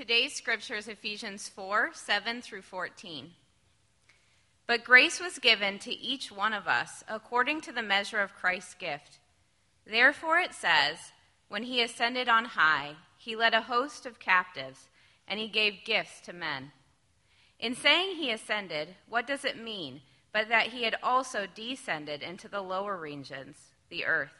Today's scripture is Ephesians 4 7 through 14. But grace was given to each one of us according to the measure of Christ's gift. Therefore it says, When he ascended on high, he led a host of captives, and he gave gifts to men. In saying he ascended, what does it mean but that he had also descended into the lower regions, the earth?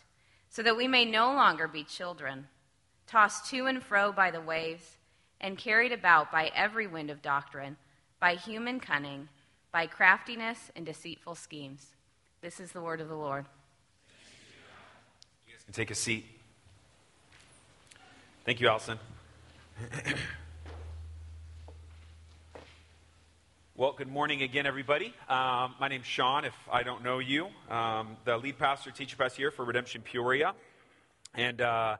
so that we may no longer be children, tossed to and fro by the waves, and carried about by every wind of doctrine, by human cunning, by craftiness and deceitful schemes. This is the word of the Lord. You guys can take a seat. Thank you, Allison. Well, good morning again, everybody. Um, my name's Sean, if I don't know you. Um, the lead pastor, teacher pastor here for Redemption Peoria. And uh,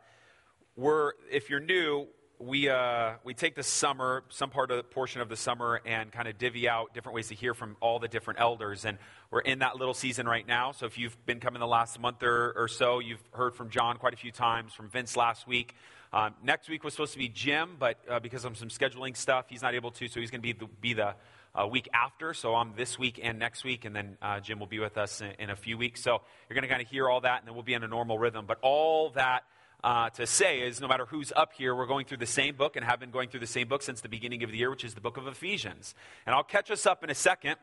we're, if you're new, we, uh, we take the summer, some part of the portion of the summer, and kind of divvy out different ways to hear from all the different elders. And we're in that little season right now. So if you've been coming the last month or, or so, you've heard from John quite a few times, from Vince last week. Um, next week was supposed to be Jim, but uh, because of some scheduling stuff, he's not able to, so he's going to be the, be the uh, week after. So I'm this week and next week, and then uh, Jim will be with us in, in a few weeks. So you're going to kind of hear all that, and then we'll be in a normal rhythm. But all that uh, to say is no matter who's up here, we're going through the same book and have been going through the same book since the beginning of the year, which is the book of Ephesians. And I'll catch us up in a second.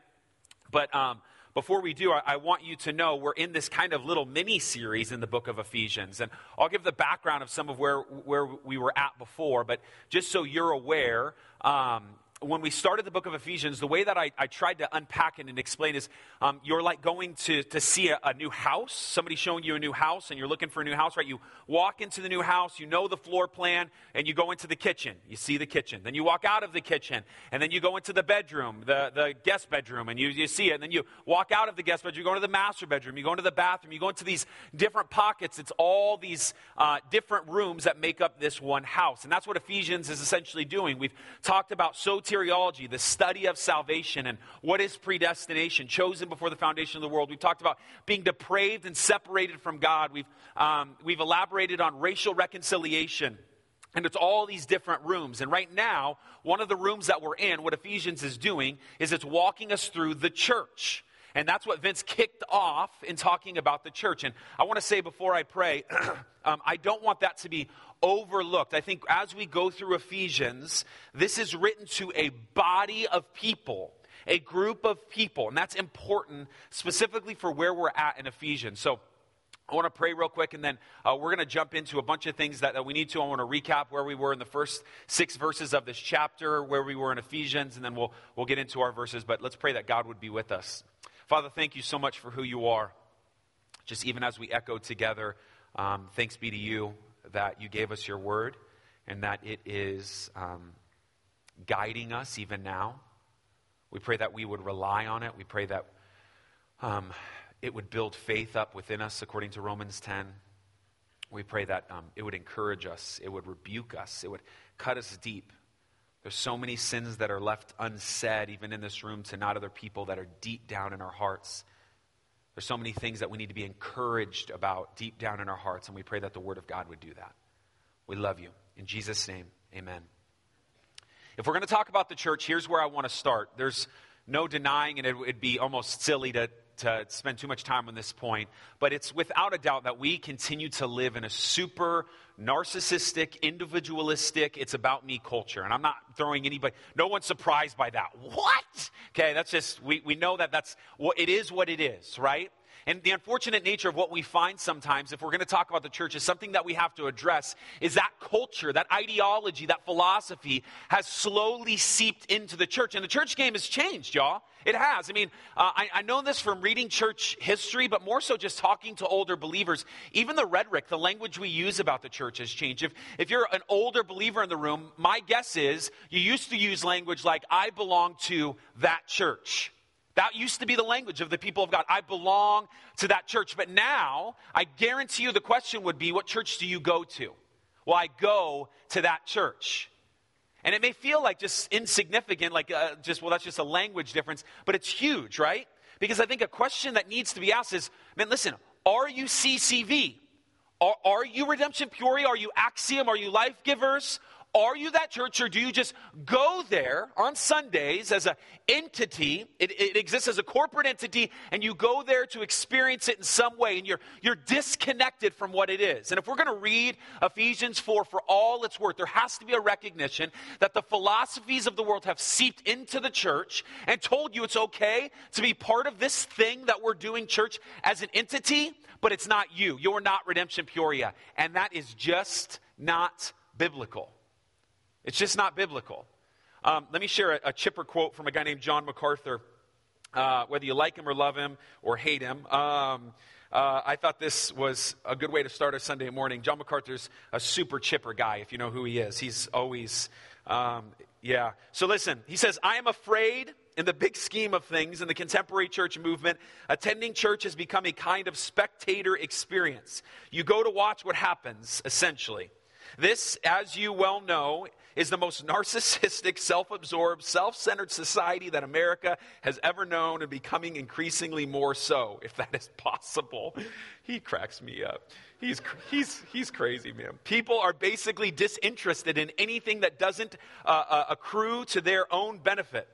But um, before we do, I, I, want you to know we're in this kind of little mini series in the book of Ephesians. And I'll give the background of some of where, where we were at before. But just so you're aware, um, when we started the book of Ephesians, the way that I, I tried to unpack it and explain is um, you're like going to, to see a, a, new house. Somebody showing you a new house and you're looking for a new house, right? You walk into the new house, you know the floor plan, and you go into the kitchen. You see the kitchen. Then you walk out of the kitchen, and then you go into the bedroom, the, the guest bedroom, and you, you see it. And then you walk out of the guest bedroom, you go into the master bedroom, you go into the bathroom, you go into these different pockets. It's all these uh, different rooms that make up this one house. And that's what Ephesians is essentially doing. We've talked about so soteriology, the study of salvation, and what is predestination, chosen before the foundation of the world. We've talked about being depraved and separated from God. We've, um, we've elaborated on racial reconciliation. And it's all these different rooms. And right now, one of the rooms that we're in, what Ephesians is doing, is it's walking us through the church. And that's what Vince kicked off in talking about the church. And I want to say before I pray, um, I don't want that to be overlooked. I think as we go through Ephesians, this is written to a body of people, a group of people. And that's important specifically for where we're at in Ephesians. So, I want to pray real quick, and then uh, we're going to jump into a bunch of things that, that, we need to. I want to recap where we were in the first six verses of this chapter, where we were in Ephesians, and then we'll, we'll get into our verses. But let's pray that God would be with us. Father, thank you so much for who you are. Just even as we echo together, um, thanks be to you that you gave us your word and that it is um, guiding us even now. We pray that we would rely on it. We pray that um, it would build faith up within us, according to Romans 10. We pray that um, it would encourage us, it would rebuke us, it would cut us deep. There's so many sins that are left unsaid, even in this room, to not other people that are deep down in our hearts. There's so many things that we need to be encouraged about deep down in our hearts, and we pray that the Word of God would do that. We love you. In Jesus' name, amen. If we're going to talk about the church, here's where I want to start. There's no denying, and it would be almost silly to, to spend too much time on this point, but it's without a doubt that we continue to live in a super narcissistic, individualistic, it's about me culture. And I'm not throwing anybody, no one's surprised by that. What? Okay, that's just, we, we know that that's what it is what it is, right? And the unfortunate nature of what we find sometimes, if we're going to talk about the church, is something that we have to address is that culture, that ideology, that philosophy has slowly seeped into the church. And the church game has changed, y'all. It has. I mean, uh, I, I know this from reading church history, but more so just talking to older believers. Even the rhetoric, the language we use about the church has changed. If, if you're an older believer in the room, my guess is you used to use language like, I belong to that church. That used to be the language of the people of God. I belong to that church. But now, I guarantee you the question would be, what church do you go to? Well, I go to that church. And it may feel like just insignificant, like uh, just, well, that's just a language difference, but it's huge, right? Because I think a question that needs to be asked is, man, listen, are you CCV? Are, are you Redemption Peoria? Are you Axiom? Are you Life Givers? Are you that church, or do you just go there on Sundays as an entity? It, it, exists as a corporate entity, and you go there to experience it in some way, and you're, you're disconnected from what it is. And if we're going to read Ephesians 4 for all it's worth, there has to be a recognition that the philosophies of the world have seeped into the church and told you it's okay to be part of this thing that we're doing, church, as an entity, but it's not you. You're not Redemption Peoria. And that is just not biblical. It's just not biblical. Um, let me share a, a, chipper quote from a guy named John MacArthur. Uh, whether you like him or love him or hate him, um, uh, I thought this was a good way to start a Sunday morning. John MacArthur's a super chipper guy, if you know who he is. He's always, um, yeah. So listen, he says, I am afraid in the big scheme of things in the contemporary church movement, attending church has become a kind of spectator experience. You go to watch what happens, essentially. This, as you well know, is the most narcissistic, self absorbed, self centered society that America has ever known and becoming increasingly more so, if that is possible. He cracks me up. He's, he's, he's crazy, man. People are basically disinterested in anything that doesn't uh, uh, accrue to their own benefit.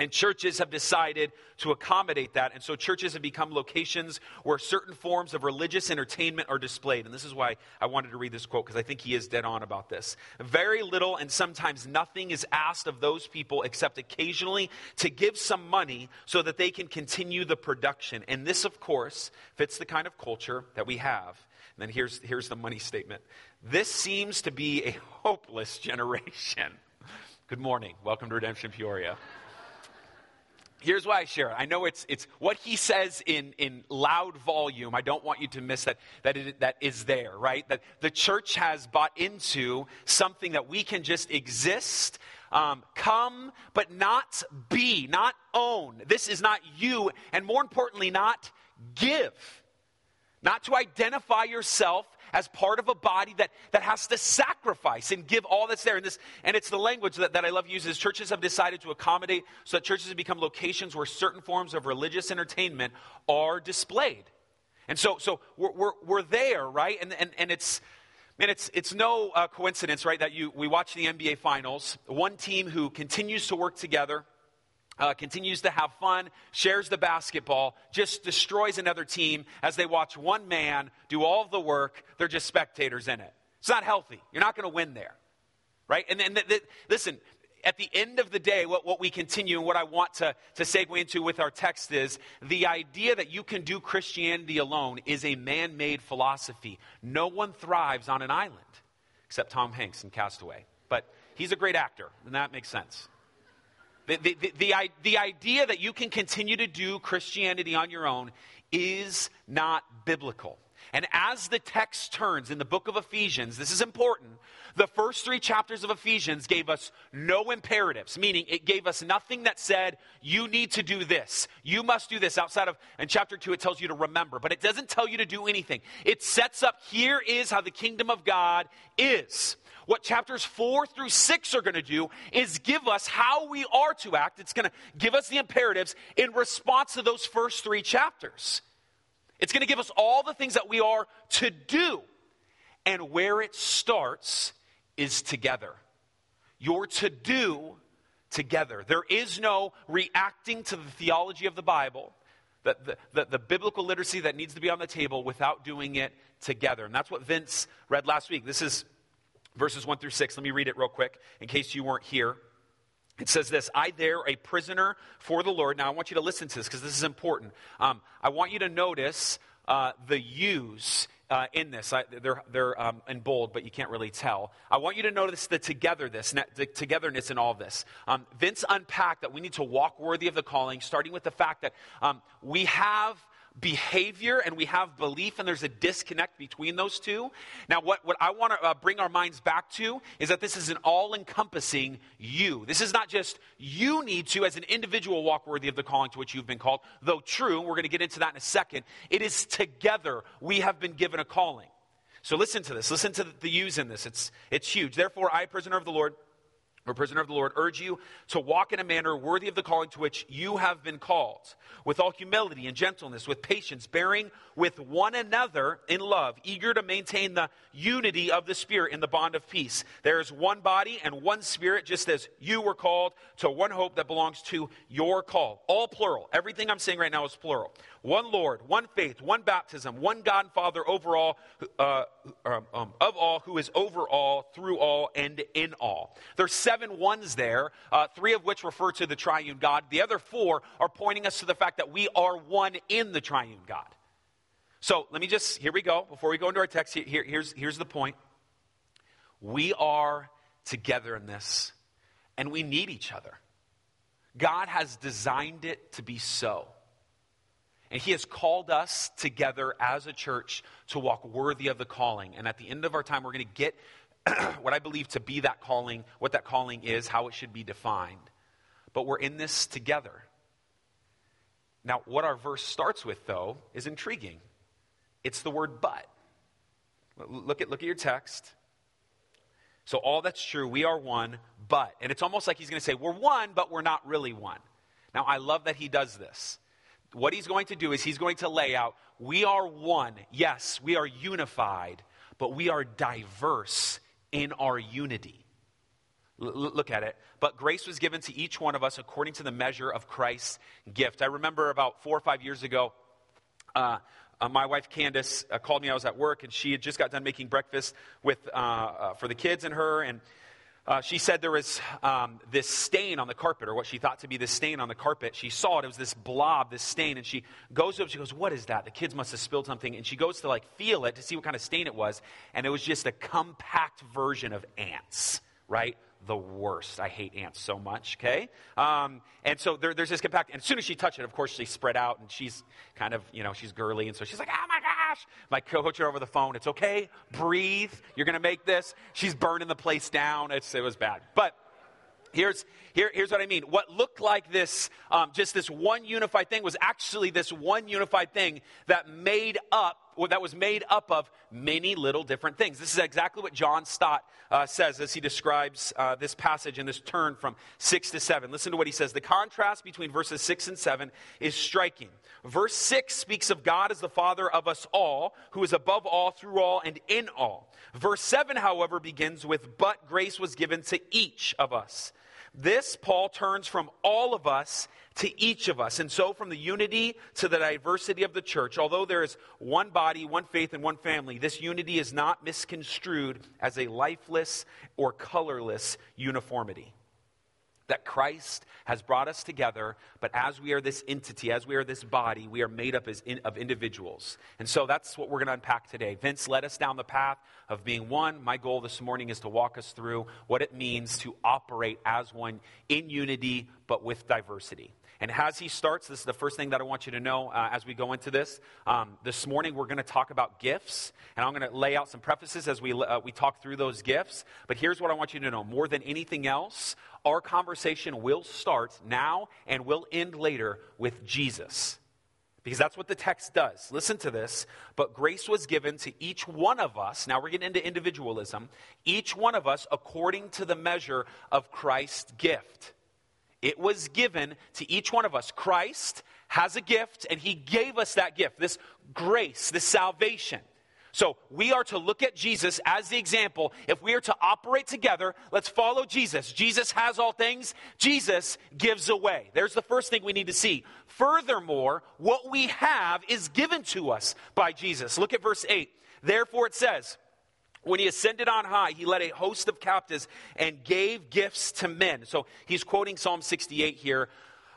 And churches have decided to accommodate that. And so churches have become locations where certain forms of religious entertainment are displayed. And this is why I wanted to read this quote, because I think he is dead on about this. Very little and sometimes nothing is asked of those people except occasionally to give some money so that they can continue the production. And this, of course, fits the kind of culture that we have. And then here's, here's the money statement. This seems to be a hopeless generation. Good morning. Welcome to Redemption Peoria. Here's why I share it. I know it's, it's what he says in, in loud volume. I don't want you to miss that, that, it, that is there, right? That the church has bought into something that we can just exist, um, come, but not be, not own. This is not you, and more importantly, not give. Not to identify yourself as part of a body that, that has to sacrifice and give all that's there. And, this, and it's the language that, that I love using. Churches have decided to accommodate so that churches have become locations where certain forms of religious entertainment are displayed. And so, so we're, we're, we're there, right? And, and, and it's, Man, it's, it's no uh, coincidence, right, that you, we watch the NBA Finals. One team who continues to work together, uh, continues to have fun, shares the basketball, just destroys another team as they watch one man do all of the work. They're just spectators in it. It's not healthy. You're not going to win there. Right? And then, listen, at the end of the day, what, what we continue and what I want to, to segue into with our text is the idea that you can do Christianity alone is a man made philosophy. No one thrives on an island except Tom Hanks in Castaway. But he's a great actor, and that makes sense. The, the, the, the, idea that you can continue to do Christianity on your own is not biblical. And as the text turns in the book of Ephesians, this is important. The first three chapters of Ephesians gave us no imperatives, meaning it gave us nothing that said, you need to do this. You must do this. Outside of, in chapter two, it tells you to remember, but it doesn't tell you to do anything. It sets up, here is how the kingdom of God is. What chapters four through six are going to do is give us how we are to act. It's going to give us the imperatives in response to those first three chapters. It's going to give us all the things that we are to do. And where it starts is together. You're to do together. There is no reacting to the theology of the Bible, the, the, the, the, biblical literacy that needs to be on the table without doing it together. And that's what Vince read last week. This is verses 1 through 6. Let me read it real quick in case you weren't here. It says this I, there, a prisoner for the Lord. Now, I want you to listen to this because this is important. Um, I want you to notice uh, the use uh, in this. I, they're they're um, in bold, but you can't really tell. I want you to notice the togetherness, the togetherness in all of this. Um, Vince unpacked that we need to walk worthy of the calling, starting with the fact that um, we have behavior and we have belief, and there's a disconnect between those two. Now, what, what I want to uh, bring our minds back to is that this is an all encompassing you. This is not just you need to, as an individual, walk worthy of the calling to which you've been called, though true, we're going to get into that in a second. It is together we have been given a calling. So listen to this. Listen to the, use in this. It's, it's huge. Therefore, I, prisoner of the Lord, or prisoner of the Lord, urge you to walk in a manner worthy of the calling to which you have been called, with all humility and gentleness, with patience, bearing with one another in love, eager to maintain the unity of the Spirit in the bond of peace. There is one body and one Spirit, just as you were called to one hope that belongs to your call. All plural. Everything I'm saying right now is plural. One Lord, one faith, one baptism, one God and Father over all, uh, um, um, of all, who is over all, through all, and in all. There's seven ones there, uh, three of which refer to the triune God. The other four are pointing us to the fact that we are one in the triune God. So let me just, here we go. Before we go into our text, here, here's, here's the point. We are together in this, and we need each other. God has designed it to be so. And He has called us together as a church to walk worthy of the calling. And at the end of our time, we're going to get what I believe to be that calling, what that calling is, how it should be defined. But we're in this together. Now, what our verse starts with, though, is intriguing. It's the word but. Look at, look at your text. So, all that's true, we are one, but. And it's almost like he's going to say, We're one, but we're not really one. Now, I love that he does this what he's going to do is he's going to lay out we are one. Yes, we are unified, but we are diverse in our unity. L- look at it. But grace was given to each one of us according to the measure of Christ's gift. I remember about four or five years ago, uh, uh, my wife Candace uh, called me. I was at work, and she had just got done making breakfast with uh, uh, for the kids and her, and uh, she said there was um, this stain on the carpet, or what she thought to be this stain on the carpet. She saw it. It was this blob, this stain. And she goes up, she goes, What is that? The kids must have spilled something. And she goes to like feel it to see what kind of stain it was. And it was just a compact version of ants, right? The worst. I hate ants so much, okay? Um, and so there, there's this compact, and as soon as she touched it, of course, she spread out, and she's kind of, you know, she's girly, and so she's like, oh my gosh. My coach over the phone, it's okay, breathe, you're going to make this. She's burning the place down. It's, it was bad. But Here's, here, here's what I mean. What looked like this, um, just this one unified thing, was actually this one unified thing that made up, that was made up of many little different things. This is exactly what John Stott uh, says as he describes uh, this passage and this turn from 6 to 7. Listen to what he says. The contrast between verses 6 and 7 is striking. Verse 6 speaks of God as the Father of us all, who is above all, through all, and in all. Verse 7, however, begins with, But grace was given to each of us. This, Paul turns from all of us to each of us. And so, from the unity to the diversity of the church, although there is one body, one faith, and one family, this unity is not misconstrued as a lifeless or colorless uniformity that Christ has brought us together, but as we are this entity, as we are this body, we are made up in, of individuals. And so that's what we're going to unpack today. Vince led us down the path of being one. My goal this morning is to walk us through what it means to operate as one in unity, but with diversity. And as he starts, this is the first thing that I want you to know uh, as we go into this. Um, this morning, we're going to talk about gifts, and I'm going to lay out some prefaces as we, uh, we talk through those gifts. But here's what I want you to know more than anything else, our conversation will start now and will end later with Jesus. Because that's what the text does. Listen to this. But grace was given to each one of us. Now we're getting into individualism. Each one of us according to the measure of Christ's gift. It was given to each one of us. Christ has a gift, and He gave us that gift, this grace, this salvation. So we are to look at Jesus as the example. If we are to operate together, let's follow Jesus. Jesus has all things, Jesus gives away. There's the first thing we need to see. Furthermore, what we have is given to us by Jesus. Look at verse 8. Therefore, it says, When he ascended on high, he led a host of captives and gave gifts to men. So he's quoting Psalm 68 here.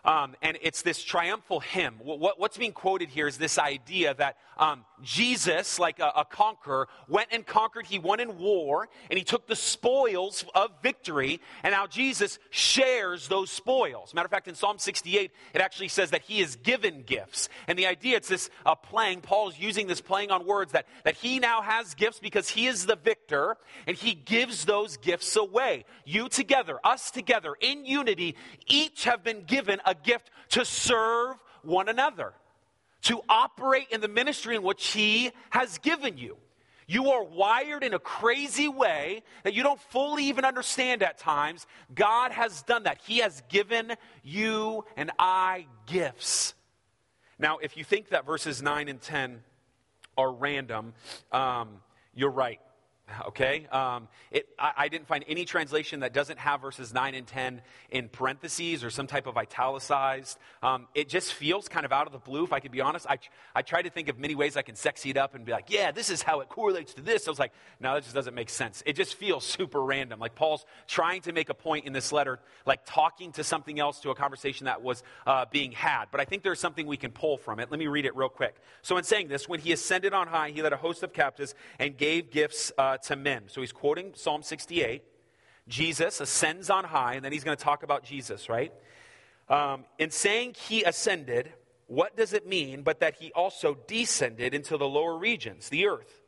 Um, and it's this triumphal hymn. What, what's being quoted here is this idea that um, Jesus, like a, a, conqueror, went and conquered. He won in war, and he took the spoils of victory, and now Jesus shares those spoils. Matter of fact, in Psalm 68, it actually says that he is given gifts. And the idea, it's this uh, playing, Paul's using this playing on words, that, that he now has gifts because he is the victor, and he gives those gifts away. You together, us together, in unity, each have been given a a gift to serve one another, to operate in the ministry in which He has given you. You are wired in a crazy way that you don't fully even understand at times. God has done that. He has given you and I gifts. Now, if you think that verses 9 and 10 are random, um, you're right. Okay? Um, it, I, I, didn't find any translation that doesn't have verses 9 and 10 in parentheses or some type of italicized. Um, it just feels kind of out of the blue, if I could be honest. I, I try to think of many ways I can sexy it up and be like, yeah, this is how it correlates to this. I was like, no, that just doesn't make sense. It just feels super random. Like Paul's trying to make a point in this letter, like talking to something else to a conversation that was uh, being had. But I think there's something we can pull from it. Let me read it real quick. So, in saying this, when he ascended on high, he led a host of captives and gave gifts uh, to men. So he's quoting Psalm 68. Jesus ascends on high, and then he's going to talk about Jesus, right? Um, in saying he ascended, what does it mean but that he also descended into the lower regions, the earth?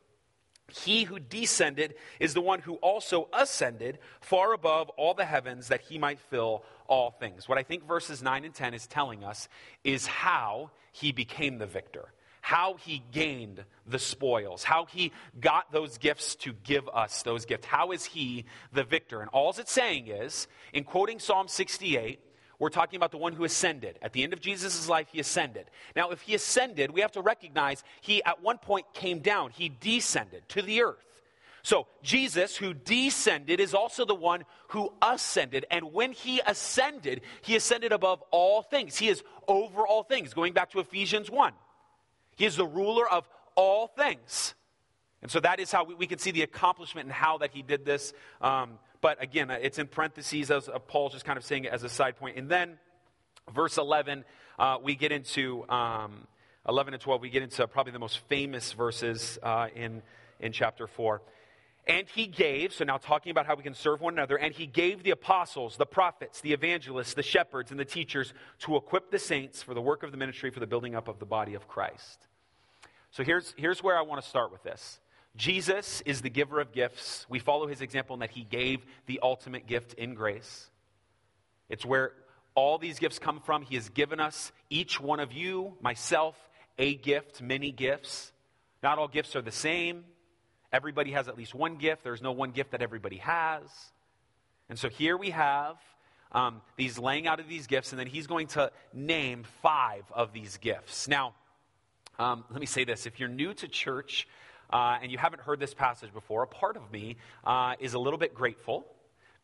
He who descended is the one who also ascended far above all the heavens that he might fill all things. What I think verses 9 and 10 is telling us is how he became the victor how he gained the spoils, how he got those gifts to give us those gifts. How is he the victor? And all it's saying is, in quoting Psalm 68, we're talking about the one who ascended. At the end of Jesus' life, he ascended. Now, if he ascended, we have to recognize he at one point came down, he descended to the earth. So, Jesus, who descended, is also the one who ascended. And when he ascended, he ascended above all things. He is over all things, going back to Ephesians 1. He is the ruler of all things. And so that is how we, we can see the accomplishment and how that he did this. Um, but again, uh, it's in parentheses as uh, Paul's just kind of saying it as a side point. And then verse 11, uh, we get into um, 11 and 12, we get into probably the most famous verses uh, in, in chapter 4. And he gave, so now talking about how we can serve one another, and he gave the apostles, the prophets, the evangelists, the shepherds, and the teachers to equip the saints for the work of the ministry, for the building up of the body of Christ. So here's, here's where I want to start with this. Jesus is the giver of gifts. We follow his example in that he gave the ultimate gift in grace. It's where all these gifts come from. He has given us, each one of you, myself, a gift, many gifts. Not all gifts are the same. Everybody has at least one gift. There's no one gift that everybody has. And so here we have um, these laying out of these gifts, and then he's going to name five of these gifts. Now, um, let me say this if you're new to church uh, and you haven't heard this passage before, a part of me uh, is a little bit grateful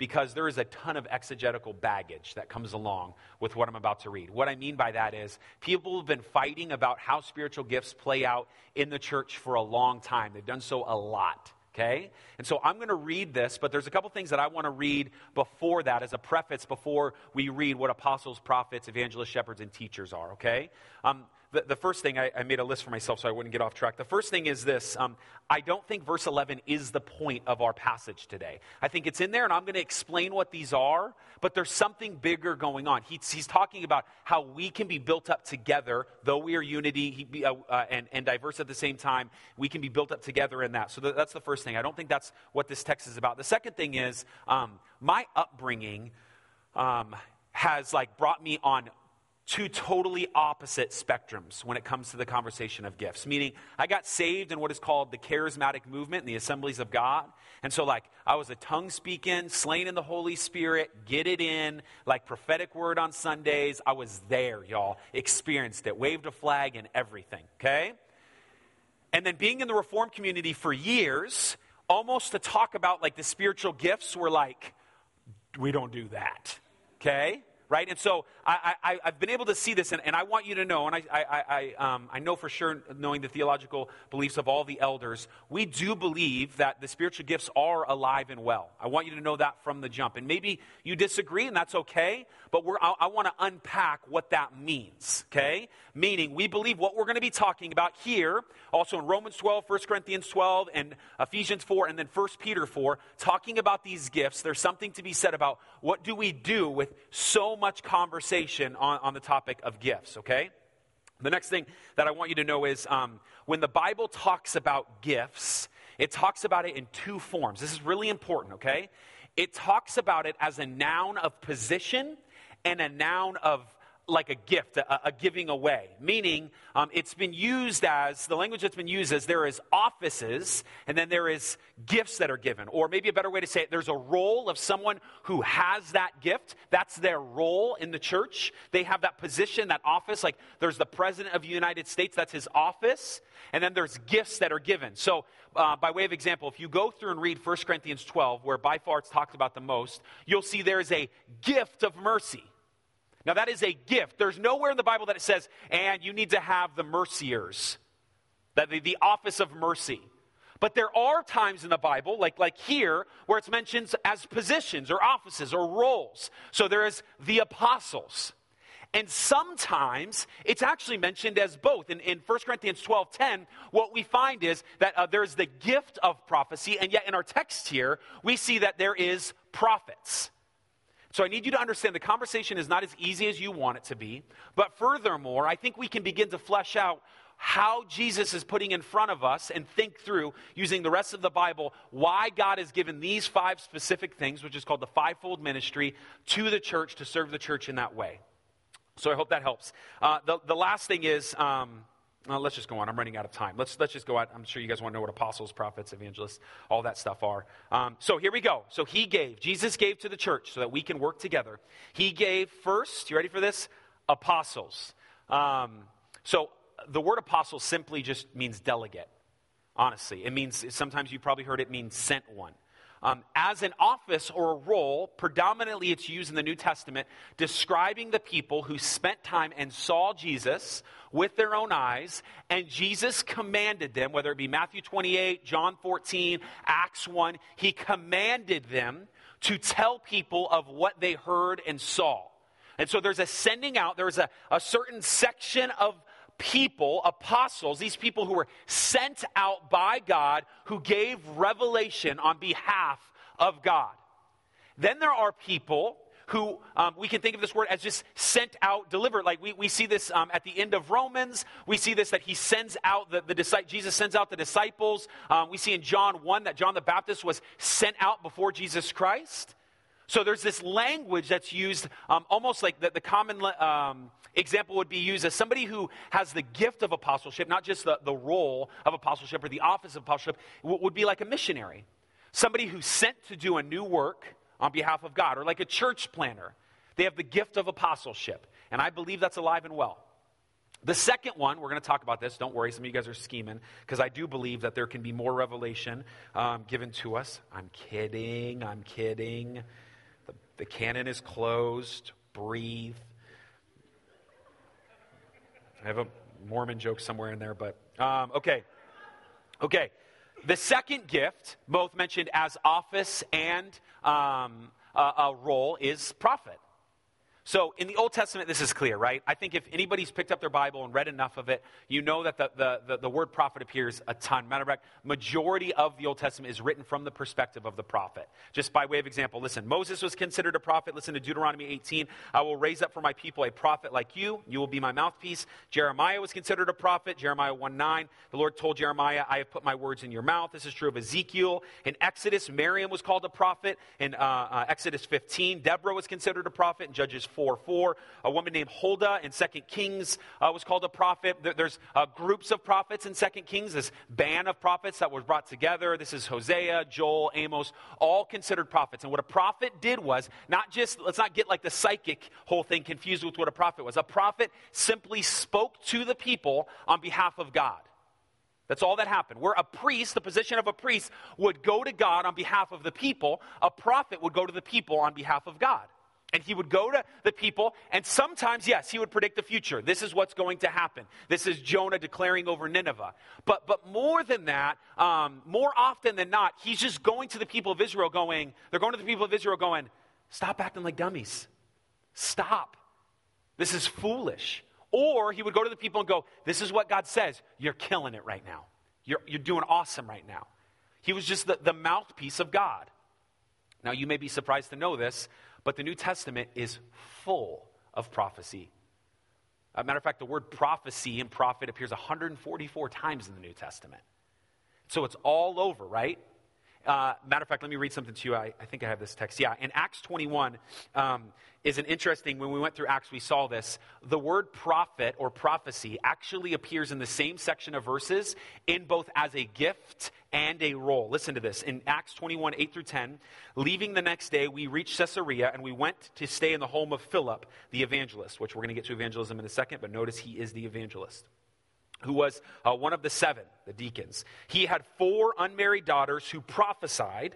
because there is a ton of exegetical baggage that comes along with what I'm about to read. What I mean by that is people have been fighting about how spiritual gifts play out in the church for a long time. They've done so a lot. Okay? And so I'm going to read this, but there's a couple things that I want to read before that as a preface before we read what apostles, prophets, evangelists, shepherds, and teachers are. Okay? Um, the, the first thing, I, I, made a list for myself so I wouldn't get off track. The first thing is this um, I don't think verse 11 is the point of our passage today. I think it's in there, and I'm going to explain what these are, but there's something bigger going on. He's, he's talking about how we can be built up together, though we are unity he, uh, uh, and, and diverse at the same time. We can be built up together in that. So th- that's the first thing. I don't think that's what this text is about. The second thing is um, my upbringing. Um, has like brought me on two totally opposite spectrums when it comes to the conversation of gifts. Meaning, I got saved in what is called the charismatic movement in the assemblies of God. And so, like, I was a tongue speaking, slain in the Holy Spirit, get it in, like prophetic word on Sundays. I was there, y'all. Experienced it, waved a flag and everything, okay? And then being in the reform community for years, almost to talk about like the spiritual gifts, were like, we don't do that, okay? Right? And so I, I, have been able to see this, and, and, I want you to know, and I, I, I, um, I know for sure, knowing the theological beliefs of all the elders, we do believe that the spiritual gifts are alive and well. I want you to know that from the jump. And maybe you disagree, and that's okay, but I, I want to unpack what that means, okay? Meaning, we believe what we're going to be talking about here, also in Romans 12, 1 Corinthians 12, and Ephesians 4, and then 1 Peter 4, talking about these gifts. There's something to be said about what do we do with so much conversation on, on the topic of gifts, okay? The next thing that I want you to know is um, when the Bible talks about gifts, it talks about it in two forms. This is really important, okay? It talks about it as a noun of position and a noun of like a gift, a, a giving away. Meaning, um, it's been used as, the language that's been used as there is offices and then there is gifts that are given. Or maybe a better way to say it, there's a role of someone who has that gift. That's their role in the church. They have that position, that office. Like there's the President of the United States, that's his office. And then there's gifts that are given. So, uh, by way of example, if you go through and read 1 Corinthians 12, where by far it's talked about the most, you'll see there's a gift of mercy. Now, that is a gift. There's nowhere in the Bible that it says, and you need to have the merciers, that the, the office of mercy. But there are times in the Bible, like, like here, where it's mentioned as positions or offices or roles. So there is the apostles. And sometimes it's actually mentioned as both. In, in 1 Corinthians 12 10, what we find is that uh, there's the gift of prophecy, and yet in our text here, we see that there is prophets. So I need you to understand the conversation is not as easy as you want it to be. But furthermore, I think we can begin to flesh out how Jesus is putting in front of us and think through, using the rest of the Bible, why God has given these five specific things, which is called the fivefold ministry, to the church to serve the church in that way. So I hope that helps. Uh, the, the last thing is. Um, uh, let's just go on. I'm running out of time. Let's, let's just go out. I'm sure you guys want to know what apostles, prophets, evangelists, all that stuff are. Um, so here we go. So he gave, Jesus gave to the church so that we can work together. He gave first, you ready for this? Apostles. Um, so the word apostle simply just means delegate, honestly. It means, sometimes you probably heard it means sent one. Um, as an office or a role, predominantly it's used in the New Testament, describing the people who spent time and saw Jesus with their own eyes, and Jesus commanded them, whether it be Matthew 28, John 14, Acts 1, he commanded them to tell people of what they heard and saw. And so there's a sending out, there's a, a certain section of people, apostles, these people who were sent out by God, who gave revelation on behalf of God. Then there are people who um, we can think of this word as just sent out, delivered. Like we, we see this um, at the end of Romans. We see this that he sends out the, the Jesus sends out the disciples. Um, we see in John 1 that John the Baptist was sent out before Jesus Christ. So there's this language that's used um, almost like the, the common um, example would be used as somebody who has the gift of apostleship, not just the, the role of apostleship or the office of apostleship, w- would be like a missionary. Somebody who's sent to do a new work on behalf of God, or like a church planner. They have the gift of apostleship. And I believe that's alive and well. The second one, we're going to talk about this. Don't worry, some of you guys are scheming, because I do believe that there can be more revelation um, given to us. I'm kidding. I'm kidding. The, canon is closed. Breathe. I have a Mormon joke somewhere in there, but um, okay. Okay. The second gift, both mentioned as office and um, a, a role, is prophet. So in the Old Testament, this is clear, right? I think if anybody's picked up their Bible and read enough of it, you know that the, the, the, the, word prophet appears a ton. Matter of fact, majority of the Old Testament is written from the perspective of the prophet. Just by way of example, listen, Moses was considered a prophet. Listen to Deuteronomy 18. I will raise up for my people a prophet like you. You will be my mouthpiece. Jeremiah was considered a prophet. Jeremiah 1 9. The Lord told Jeremiah, I have put my words in your mouth. This is true of Ezekiel. In Exodus, Miriam was called a prophet. In uh, uh, Exodus 15, Deborah was considered a prophet. In Judges 4, 4 4. A woman named Huldah in 2 Kings uh, was called a prophet. There's uh, groups of prophets in 2 Kings, this band of prophets that was brought together. This is Hosea, Joel, Amos, all considered prophets. And what a prophet did was not just, let's not get like the psychic whole thing confused with what a prophet was. A prophet simply spoke to the people on behalf of God. That's all that happened. Where a priest, the position of a priest, would go to God on behalf of the people, a prophet would go to the people on behalf of God. And he would go to the people, and sometimes, yes, he would predict the future. This is what's going to happen. This is Jonah declaring over Nineveh. But, but more than that, um, more often than not, he's just going to the people of Israel, going, they're going to the people of Israel, going, stop acting like dummies. Stop. This is foolish. Or he would go to the people and go, This is what God says. You're killing it right now. You're, you're doing awesome right now. He was just the, the mouthpiece of God. Now, you may be surprised to know this, but the New Testament is full of prophecy. As a matter of fact, the word prophecy and prophet appears 144 times in the New Testament. So it's all over, right? Uh, matter of fact, let me read something to you. I, I, think I have this text. Yeah, in Acts 21 um, is an interesting, when we went through Acts, we saw this. The word prophet or prophecy actually appears in the same section of verses in both as a gift and a role. Listen to this. In Acts 21, 8 through 10, leaving the next day, we reached Caesarea and we went to stay in the home of Philip, the evangelist, which we're going to get to evangelism in a second, but notice he is the evangelist who was uh, one of the seven, the deacons. He had four unmarried daughters who prophesied.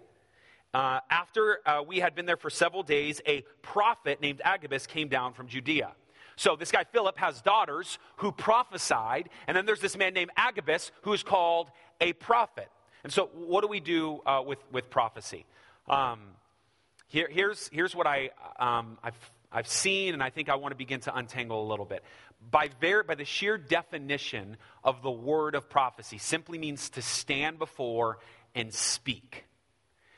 Uh, after uh, we had been there for several days, a prophet named Agabus came down from Judea. So this guy Philip has daughters who prophesied, and then there's this man named Agabus who is called a prophet. And so, what do we do uh, with, with prophecy? Um, here, here's, here's what I, um, I've, I've seen, and I think I want to begin to untangle a little bit by, by the sheer definition of the word of prophecy, simply means to stand before and speak.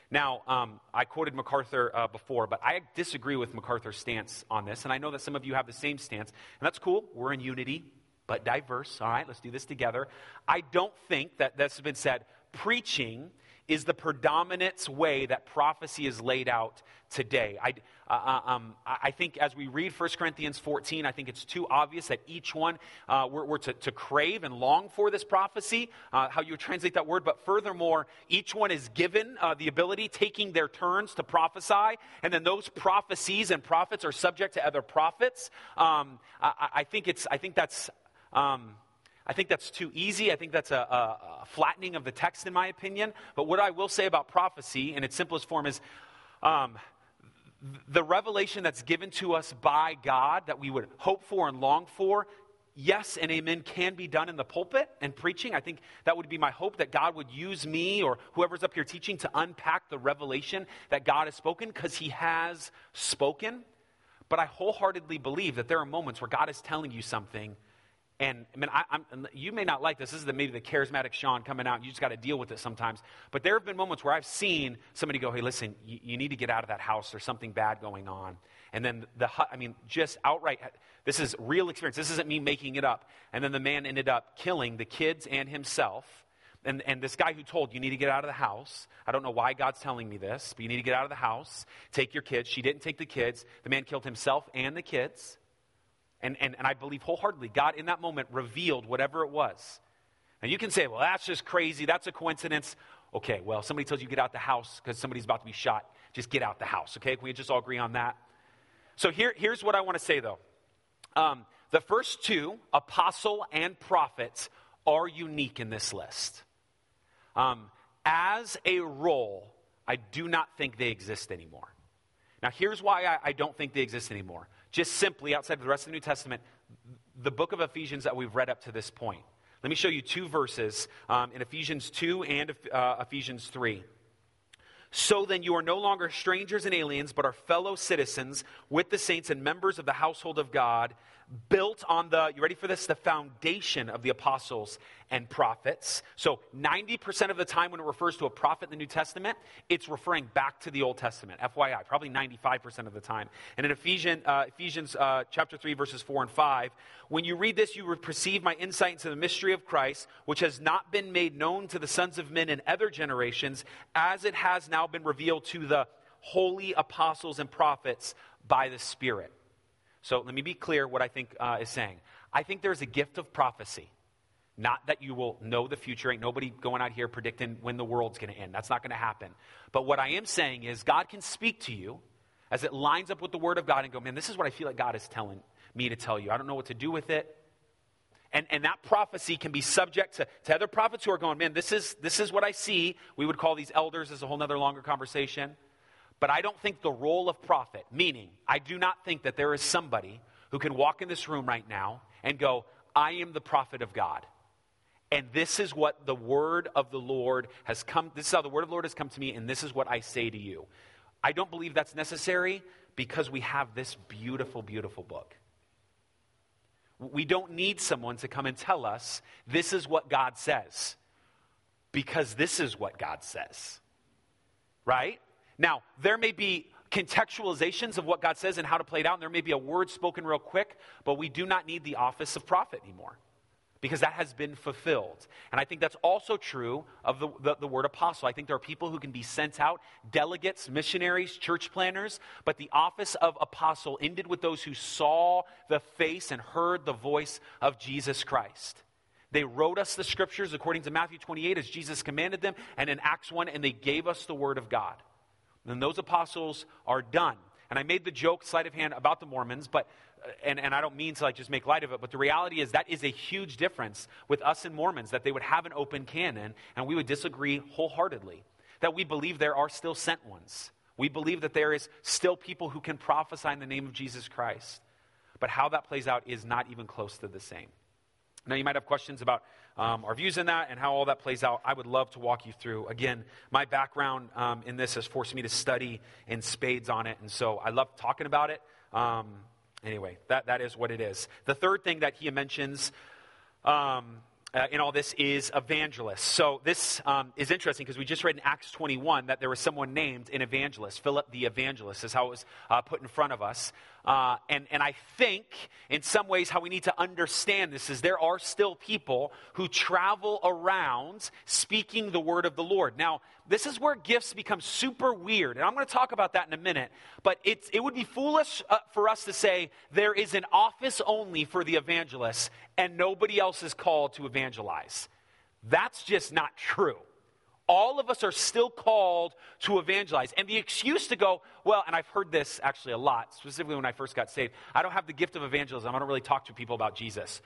Now, um, I quoted MacArthur uh, before, but I disagree with MacArthur's stance on this, and I know that some of you have the same stance, and that's cool. We're in unity, but diverse. All right, let's do this together. I don't think that this has been said. Preaching is the predominant way that prophecy is laid out today. I, uh, uh um, I think as we read 1 Corinthians 14, I think it's too obvious that each one uh, we're, we're to, to, crave and long for this prophecy, uh, how you translate that word. But furthermore, each one is given uh, the ability, taking their turns to prophesy. And then those prophecies and prophets are subject to other prophets. Um, I, I, think it's, I think that's. Um, I think that's too easy. I think that's a, a, a, flattening of the text, in my opinion. But what I will say about prophecy, in its simplest form, is um, the revelation that's given to us by God that we would hope for and long for. Yes and amen can be done in the pulpit and preaching. I think that would be my hope that God would use me or whoever's up here teaching to unpack the revelation that God has spoken because He has spoken. But I wholeheartedly believe that there are moments where God is telling you something and I mean, I, am you may not like this. This is the, maybe the charismatic Sean coming out. You just got to deal with it sometimes. But there have been moments where I've seen somebody go, "Hey, listen, you, you need to get out of that house. There's something bad going on." And then the, I mean, just outright, uh, this is real experience. This isn't me making it up. And then the man ended up killing the kids and himself. And, and this guy who told you need to get out of the house, I don't know why God's telling me this, but you need to get out of the house, take your kids. She didn't take the kids. The man killed himself and the kids. And, and, and I believe wholeheartedly, God in that moment revealed whatever it was. And you can say, well, that's just crazy. That's a coincidence. Okay, well, somebody tells you get out the house because somebody's about to be shot. Just get out the house, okay? Can we just all agree on that? So here, here's what I want to say, though. Um, the first two, apostle and prophets, are unique in this list. Um, as a role, I do not think they exist anymore. Now, here's why I, I don't think they exist anymore just simply outside of the rest of the New Testament, the book of Ephesians that we've read up to this point. Let me show you two verses um, in Ephesians 2 and uh, Ephesians 3. So then, you are no longer strangers and aliens, but are fellow citizens with the saints and members of the household of God, built on the, you ready for this? The foundation of the apostles and prophets. So 90% of the time when it refers to a prophet in the New Testament, it's referring back to the Old Testament. FYI, probably 95% of the time. And in Ephesians, uh, Ephesians uh, chapter 3, verses 4 and 5, when you read this, you will perceive my insight into the mystery of Christ, which has not been made known to the sons of men in other generations, as it has now been revealed to the holy apostles and prophets by the Spirit. So let me be clear what I think uh, is saying. I think there's a gift of prophecy. Not that you will know the future. Ain't nobody going out here predicting when the world's going to end. That's not going to happen. But what I am saying is, God can speak to you as it lines up with the Word of God and go, man, this is what I feel like God is telling me to tell you. I don't know what to do with it. And, and that prophecy can be subject to, to other prophets who are going, man, this is, this is what I see. We would call these elders as a whole other longer conversation. But I don't think the role of prophet, meaning, I do not think that there is somebody who can walk in this room right now and go, I am the prophet of God. And this is what the word of the Lord has come, this is how the word of the Lord has come to me, and this is what I say to you. I don't believe that's necessary because we have this beautiful, beautiful book. We don't need someone to come and tell us this is what God says because this is what God says. Right? Now, there may be contextualizations of what God says and how to play it out, and there may be a word spoken real quick, but we do not need the office of prophet anymore because that has been fulfilled. And I think that's also true of the, the, the, word apostle. I think there are people who can be sent out, delegates, missionaries, church planners, but the office of apostle ended with those who saw the face and heard the voice of Jesus Christ. They wrote us the scriptures according to Matthew 28 as Jesus commanded them, and in Acts 1, and they gave us the word of God. And those apostles are done. And I made the joke, sleight of hand, about the Mormons, but and, and I don't mean to like just make light of it, but the reality is that is a huge difference with us and Mormons, that they would have an open canon and we would disagree wholeheartedly. That we believe there are still sent ones. We believe that there is still people who can prophesy in the name of Jesus Christ. But how that plays out is not even close to the same. Now, you might have questions about um, our views in that and how all that plays out. I would love to walk you through. Again, my background um, in this has forced me to study in spades on it, and so I love talking about it. Um, Anyway, that, that is what it is. The third thing that he mentions um, uh, in all this is evangelist. So this um, is interesting because we just read in Acts 21 that there was someone named an evangelist. Philip the evangelist is how it was uh, put in front of us. Uh, and, and I think, in some ways, how we need to understand this is there are still people who travel around speaking the word of the Lord. Now, this is where gifts become super weird. And I'm going to talk about that in a minute. But it's, it would be foolish uh, for us to say there is an office only for the evangelist and nobody else is called to evangelize. That's just not true all of us are still called to evangelize. And the excuse to go, well, and I've heard this actually a lot, specifically when I first got saved, I don't have the gift of evangelism. I don't really talk to people about Jesus.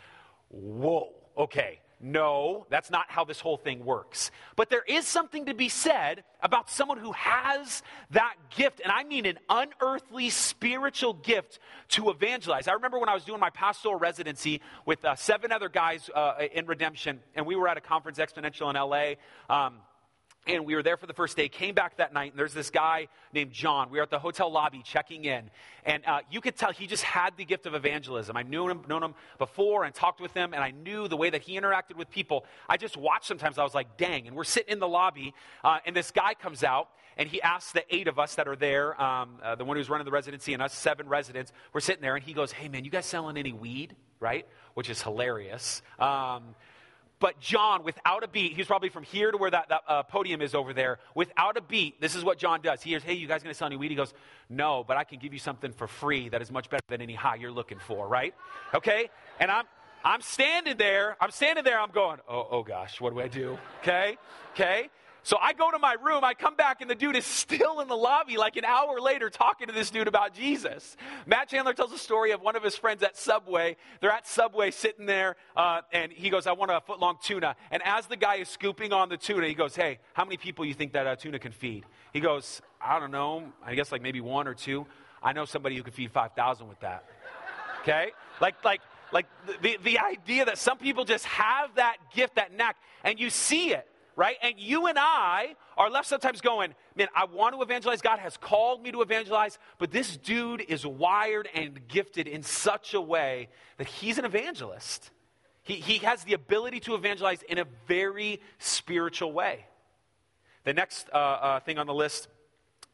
Whoa, okay. No, that's not how this whole thing works. But there is something to be said about someone who has that gift, and I mean an unearthly spiritual gift to evangelize. I remember when I was doing my pastoral residency with uh, seven other guys uh, in Redemption, and we were at a conference, Exponential, in LA. Um, and we were there for the first day, came back that night, and there's this guy named John. We were at the hotel lobby checking in. And uh, you could tell he just had the gift of evangelism. I knew him, known him before and talked with him, and I knew the way that he interacted with people. I just watched sometimes, I was like, dang. And we're sitting in the lobby, uh, and this guy comes out, and he asks the eight of us that are there, um, uh, the one who's running the residency, and us seven residents, we're sitting there, and he goes, hey, man, you guys selling any weed? Right? Which is hilarious. Um, but John, without a beat, he's probably from here to where that, that uh, podium is over there. Without a beat, this is what John does. He hears, hey, you guys going to sell any weed? He goes, no, but I can give you something for free that is much better than any high you're looking for, right? Okay? And I'm, I'm standing there. I'm standing there. I'm going, oh, oh gosh, what do I do? Okay? Okay? So I go to my room, I come back, and the dude is still in the lobby like an hour later talking to this dude about Jesus. Matt Chandler tells a story of one of his friends at Subway. They're at Subway sitting there, uh, and he goes, I want a foot long tuna. And as the guy is scooping on the tuna, he goes, Hey, how many people you think that uh, tuna can feed? He goes, I don't know, I guess like maybe one or two. I know somebody who could feed 5,000 with that. Okay? Like, like, like the, the idea that some people just have that gift, that knack, and you see it right? And you and I are left sometimes going, man, I want to evangelize. God has called me to evangelize, but this dude is wired and gifted in such a way that he's an evangelist. He, he has the ability to evangelize in a very spiritual way. The next uh, uh, thing on the list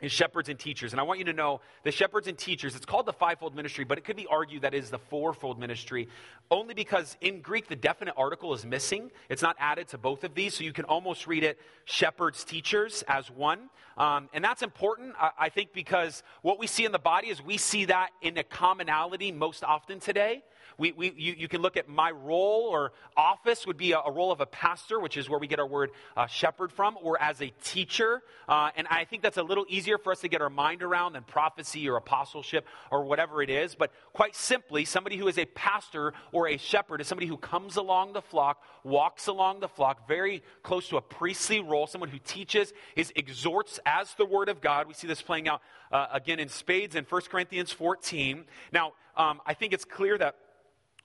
is shepherds and teachers. And I want you to know the shepherds and teachers, it's called the fivefold ministry, but it could be argued that is the fourfold ministry only because in Greek the definite article is missing. It's not added to both of these, so you can almost read it shepherds, teachers as one. Um, and that's important, I, I think, because what we see in the body is we see that in a commonality most often today. We, we, you, you, can look at my role or office would be a, a, role of a pastor, which is where we get our word uh, shepherd from, or as a teacher. Uh, and I think that's a little easier for us to get our mind around than prophecy or apostleship or whatever it is. But quite simply, somebody who is a pastor or a shepherd is somebody who comes along the flock, walks along the flock, very close to a priestly role, someone who teaches, is exhorts as the word of God. We see this playing out uh, again in spades in 1 Corinthians 14. Now, um, I think it's clear that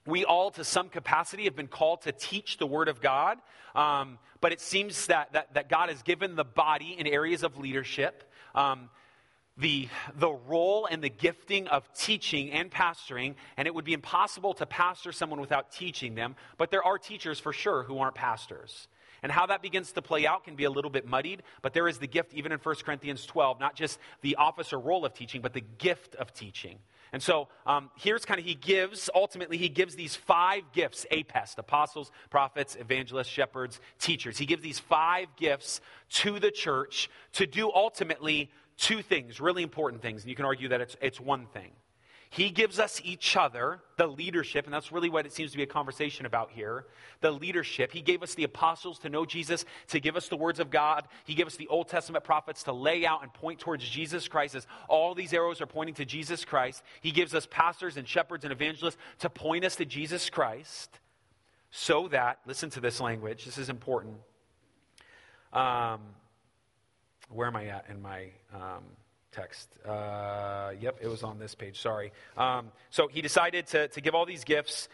we all, to some capacity, have been called to teach the Word of God. Um, but it seems that, that, that, God has given the body in areas of leadership um, the, the role and the gifting of teaching and pastoring. And it would be impossible to pastor someone without teaching them. But there are teachers for sure who aren't pastors. And how that begins to play out can be a little bit muddied, but there is the gift, even in 1 Corinthians 12, not just the office or role of teaching, but the gift of teaching. And so um, here's kind of, he gives, ultimately, he gives these five gifts APEST apostles, prophets, evangelists, shepherds, teachers. He gives these five gifts to the church to do ultimately two things, really important things. And you can argue that it's, it's one thing. He gives us each other the leadership, and that's really what it seems to be a conversation about here. The leadership. He gave us the apostles to know Jesus, to give us the words of God. He gave us the Old Testament prophets to lay out and point towards Jesus Christ as all these arrows are pointing to Jesus Christ. He gives us pastors and shepherds and evangelists to point us to Jesus Christ so that, listen to this language, this is important. Um, where am I at in my. Um, text. Uh, yep, it was on this page. Sorry. Um, so he decided to, to give all these gifts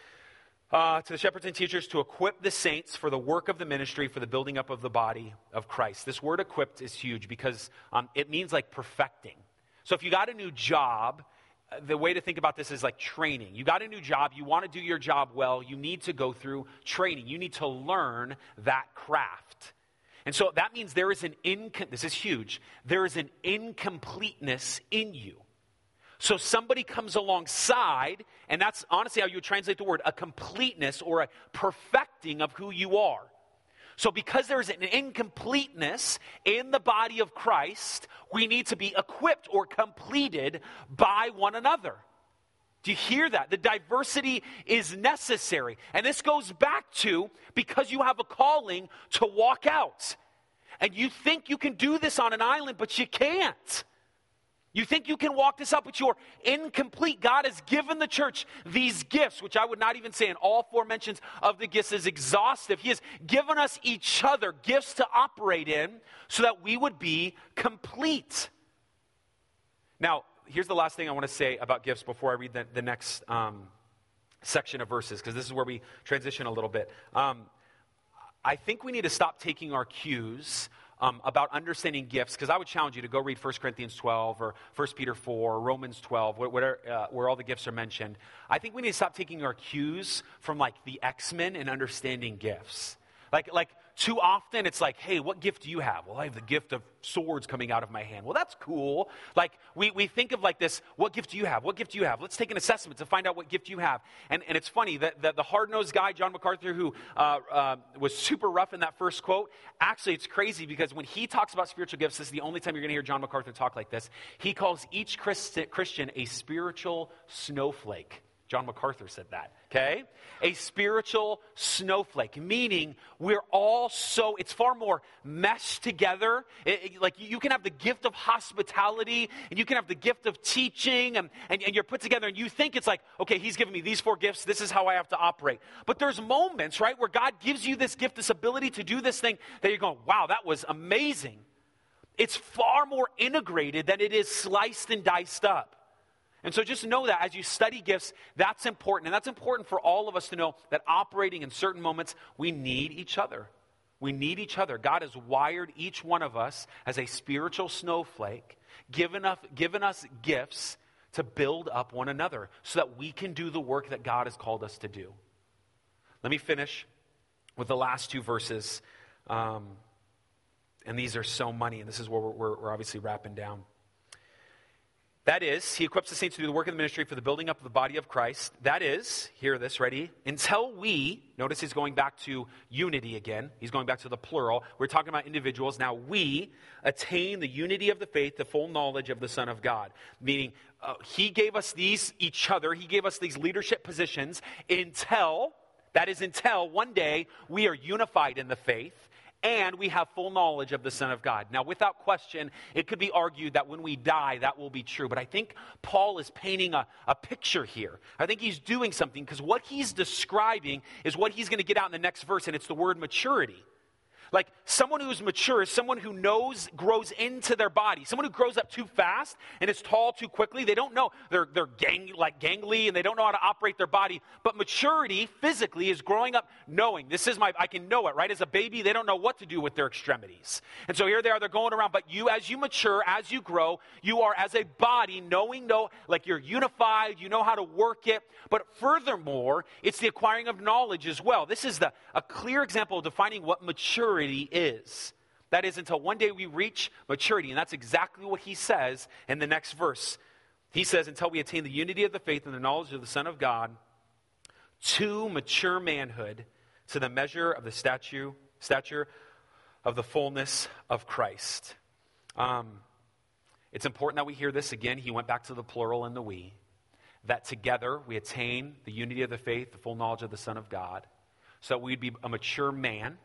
uh, to the shepherds and teachers to equip the saints for the work of the ministry, for the building up of the body of Christ. This word equipped is huge because um, it means like perfecting. So if you got a new job, the way to think about this is like training. You got a new job, you want to do your job well, you need to go through training. You need to learn that craft. And so that means there is an incom- this is huge. There is an incompleteness in you. So somebody comes alongside, and that's honestly how you would translate the word a completeness or a perfecting of who you are. So, because there's an incompleteness in the body of Christ, we need to be equipped or completed by one another. Do you hear that? The diversity is necessary. And this goes back to because you have a calling to walk out. And you think you can do this on an island, but you can't. You think you can walk this up, but you're incomplete. God has given the church these gifts, which I would not even say in all four mentions of the gifts is exhaustive. He has given us each other gifts to operate in so that we would be complete. Now, here's the last thing I want to say about gifts before I read the, the next um, section of verses, because this is where we transition a little bit. Um, I think we need to stop taking our cues um, about understanding gifts, because I would challenge you to go read 1 Corinthians 12 or 1 Peter 4 or Romans 12, where, uh, where all the gifts are mentioned. I think we need to stop taking our cues from like the X Men and understanding gifts. Like, like too often it's like, hey, what gift do you have? Well, I have the gift of swords coming out of my hand. Well, that's cool. Like, we, we think of like this, what gift do you have? What gift do you have? Let's take an assessment to find out what gift you have. And, and it's funny that, that the hard nosed guy, John MacArthur, who uh, uh, was super rough in that first quote, actually, it's crazy because when he talks about spiritual gifts, this is the only time you're going to hear John MacArthur talk like this. He calls each Christian a spiritual snowflake. John MacArthur said that, okay? A spiritual snowflake, meaning we're all so, it's far more meshed together. It, it, like you can have the gift of hospitality and you can have the gift of teaching and, and, and you're put together and you think it's like, okay, he's given me these four gifts, this is how I have to operate. But there's moments, right, where God gives you this gift, this ability to do this thing that you're going, wow, that was amazing. It's far more integrated than it is sliced and diced up. And so just know that as you study gifts, that's important. And that's important for all of us to know that operating in certain moments, we need each other. We need each other. God has wired each one of us as a spiritual snowflake, given us, given us gifts to build up one another so that we can do the work that God has called us to do. Let me finish with the last two verses. Um, and these are so money, and this is where we're, we're obviously wrapping down. That is, he equips the saints to do the work of the ministry for the building up of the body of Christ. That is, hear this, ready? Until we, notice he's going back to unity again. He's going back to the plural. We're talking about individuals. Now, we attain the unity of the faith, the full knowledge of the Son of God. Meaning, uh, he gave us these, each other, he gave us these leadership positions until, that is, until one day we are unified in the faith and we have full knowledge of the Son of God. Now, without question, it could be argued that when we die, that will be true. But I think Paul is painting a, a picture here. I think he's doing something because what he's describing is what he's going to get out in the next verse, and it's the word maturity. Like someone who's mature is someone who knows, grows into their body. Someone who grows up too fast and is tall too quickly, they don't know. They're, they're gang, like gangly and they don't know how to operate their body. But maturity physically is growing up knowing. This is my, I can know it, right? As a baby, they don't know what to do with their extremities. And so here they are, they're going around. But you, as you mature, as you grow, you are as a body knowing, know, like you're unified, you know how to work it. But furthermore, it's the acquiring of knowledge as well. This is the, a clear example of defining what maturity maturity is. That is until one day we reach maturity. And that's exactly what he says in the next verse. He says, until we attain the unity of the faith and the knowledge of the Son of God, to mature manhood, to the measure of the statue, stature of the fullness of Christ. Um, it's important that we hear this again. He went back to the plural and the we. That together we attain the unity of the faith, the full knowledge of the Son of God, so that we'd be a mature man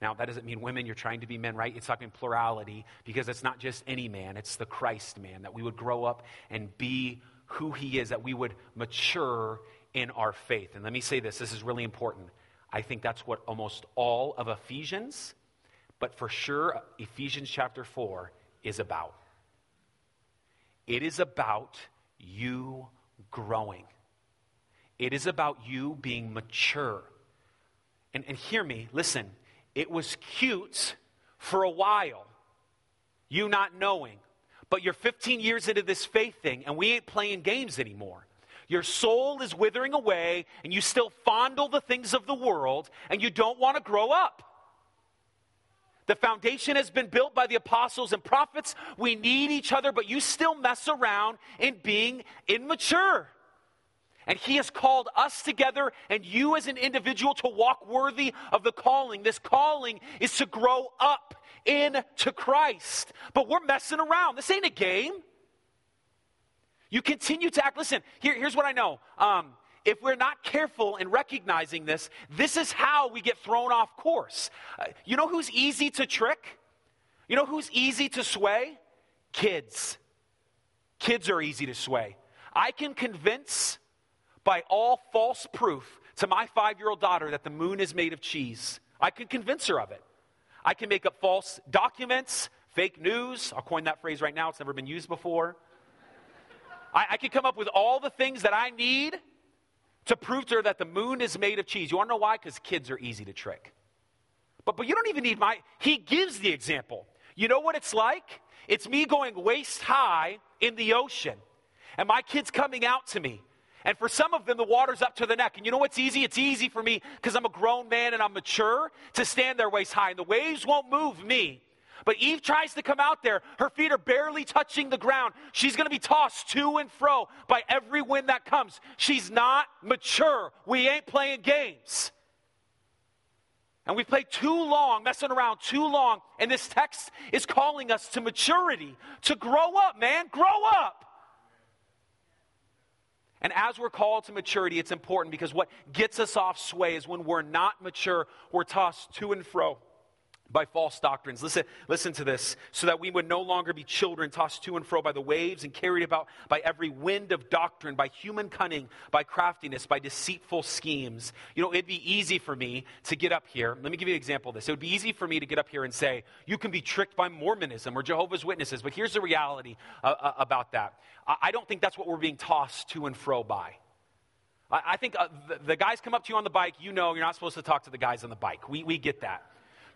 now, that doesn't mean women, you're trying to be men, right? It's talking plurality because it's not just any man, it's the Christ man, that we would grow up and be who he is, that we would mature in our faith. And let me say this this is really important. I think that's what almost all of Ephesians, but for sure, Ephesians chapter 4 is about. It is about you growing, it is about you being mature. And, and hear me, listen it was cute for a while, you not knowing. But you're 15 years into this faith thing, and we ain't playing games anymore. Your soul is withering away, and you still fondle the things of the world, and you don't want to grow up. The foundation has been built by the apostles and prophets. We need each other, but you still mess around in being immature. And He has called us together and you as an individual to walk worthy of the calling. This calling is to grow up into Christ. But we're messing around. This ain't a game. You continue to act. Listen, here, here's what I know. Um, if we're not careful in recognizing this, this is how we get thrown off course. Uh, you know who's easy to trick? You know who's easy to sway? Kids. Kids are easy to sway. I can convince by all false proof to my five year old daughter that the moon is made of cheese. I could convince her of it. I can make up false documents, fake news. I'll coin that phrase right now, it's never been used before. I, I could come up with all the things that I need to prove to her that the moon is made of cheese. You want to know why? Because kids are easy to trick. But, but you don't even need my, he gives the example. You know what it's like? It's me going waist high in the ocean, and my kid's coming out to me. And for some of them, the water's up to the neck. And you know what's easy? It's easy for me because I'm a grown man and I'm mature to stand there waist high. And the waves won't move me. But Eve tries to come out there. Her feet are barely touching the ground. She's going to be tossed to and fro by every wind that comes. She's not mature. We ain't playing games. And we played too long, messing around too long. And this text is calling us to maturity, to grow up, man. Grow up. And as we're called to maturity, it's important because what gets us off sway is when we're not mature, we're tossed to and fro by false doctrines. Listen, listen to this. So that we would no longer be children tossed to and fro by the waves and carried about by every wind of doctrine, by human cunning, by craftiness, by deceitful schemes. You know, it'd be easy for me to get up here. Let me give you an example of this. It would be easy for me to get up here and say, you can be tricked by Mormonism or Jehovah's Witnesses. But here's the reality uh, uh, about that. I, I, don't think that's what we're being tossed to and fro by. I, I think uh, the, the guys come up to you on the bike, you know you're not supposed to talk to the guys on the bike. We, we get that.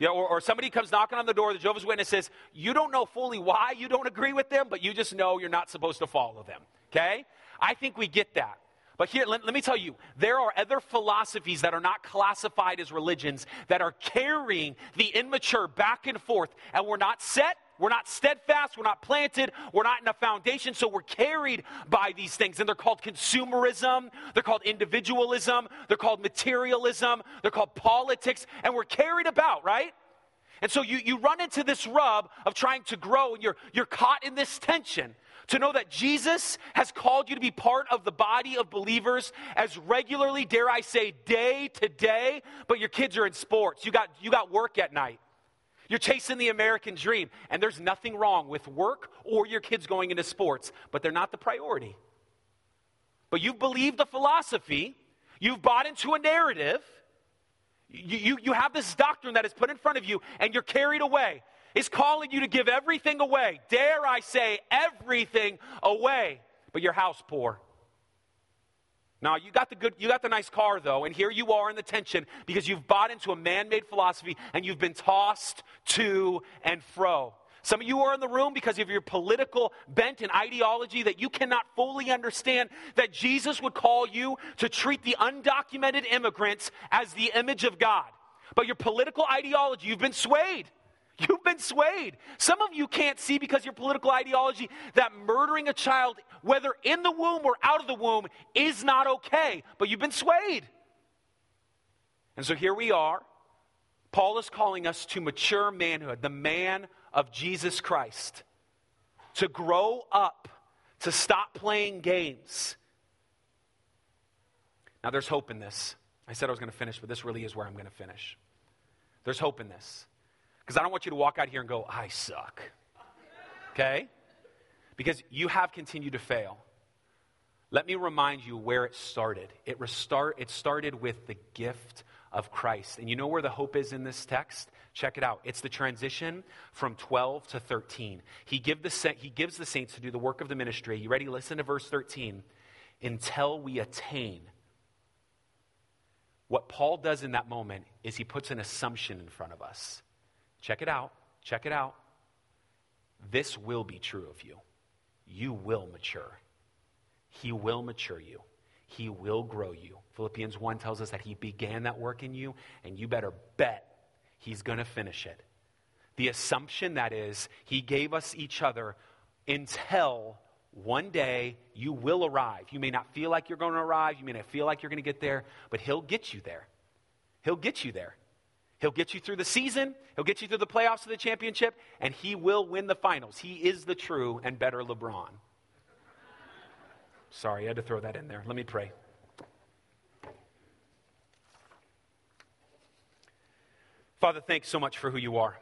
You know, or, or somebody comes knocking on the door, the Jehovah's Witness says, You don't know fully why you don't agree with them, but you just know you're not supposed to follow them. Okay? I think we get that. But here, let, let, me tell you, there are other philosophies that are not classified as religions that are carrying the immature back and forth, and we're not set. We're not steadfast. We're not planted. We're not in a foundation. So we're carried by these things. And they're called consumerism. They're called individualism. They're called materialism. They're called politics. And we're carried about, right? And so you, you run into this rub of trying to grow, and you're, you're caught in this tension to know that Jesus has called you to be part of the body of believers as regularly, dare I say, day to day, but your kids are in sports. You got, you got work at night. You're chasing the American dream. And there's nothing wrong with work or your kids going into sports, but they're not the priority. But you've believed a philosophy, you've bought into a narrative, you, you, you have this doctrine that is put in front of you, and you're carried away. It's calling you to give everything away. Dare I say, everything away, but your house poor. Now you got the good, you got the nice car though, and here you are in the tension because you've bought into a man-made philosophy and you've been tossed to and fro. Some of you are in the room because of your political bent and ideology that you cannot fully understand that Jesus would call you to treat the undocumented immigrants as the image of God. But your political ideology, you've been swayed. You've been swayed. Some of you can't see because your political ideology that murdering a child, whether in the womb or out of the womb, is not okay, but you've been swayed. And so here we are. Paul is calling us to mature manhood, the man of Jesus Christ, to grow up, to stop playing games. Now, there's hope in this. I said I was going to finish, but this really is where I'm going to finish. There's hope in this. Because I don't want you to walk out here and go, I suck. Okay? Because you have continued to fail. Let me remind you where it started. It, restart, it started with the gift of Christ. And you know where the hope is in this text? Check it out. It's the transition from 12 to 13. He, give the, he gives the saints to do the work of the ministry. You ready? Listen to verse 13. Until we attain. What Paul does in that moment is he puts an assumption in front of us. Check it out. Check it out. This will be true of you. You will mature. He will mature you. He will grow you. Philippians 1 tells us that He began that work in you, and you better bet He's going to finish it. The assumption that is, He gave us each other until one day you will arrive. You may not feel like you're going to arrive, you may not feel like you're going to get there, but He'll get you there. He'll get you there. He'll get you through the season, he'll get you through the playoffs of the championship, and he will win the finals. He is the true and better LeBron. Sorry, I had to throw that in there. Let me pray. Father, thanks so much for who you are.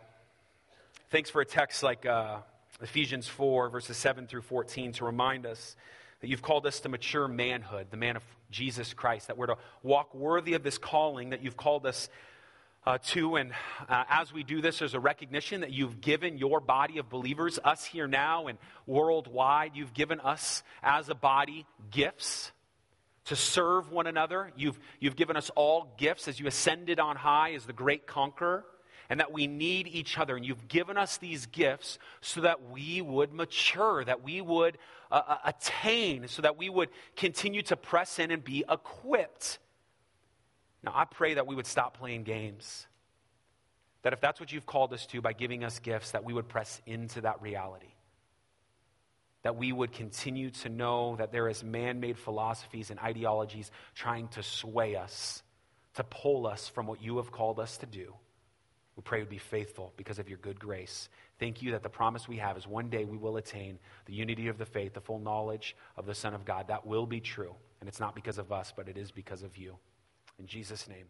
Thanks for a text like uh, Ephesians 4, verses 7 through 14, to remind us that you've called us to mature manhood, the man of Jesus Christ, that we're to walk worthy of this calling that you've called us uh, to. And uh, as we do this, there's a recognition that you've given your body of believers, us here now and worldwide, you've given us as a body gifts to serve one another. You've, you've given us all gifts as you ascended on high as the great conqueror, and that we need each other. And you've given us these gifts so that we would mature, that we would uh, uh attain, so that we would continue to press in and be equipped now, I pray that we would stop playing games. That if that's what you've called us to by giving us gifts, that we would press into that reality. That we would continue to know that there is man made philosophies and ideologies trying to sway us, to pull us from what you have called us to do. We pray would be faithful because of your good grace. Thank you that the promise we have is one day we will attain the unity of the faith, the full knowledge of the Son of God. That will be true. And it's not because of us, but it is because of you. In Jesus' name.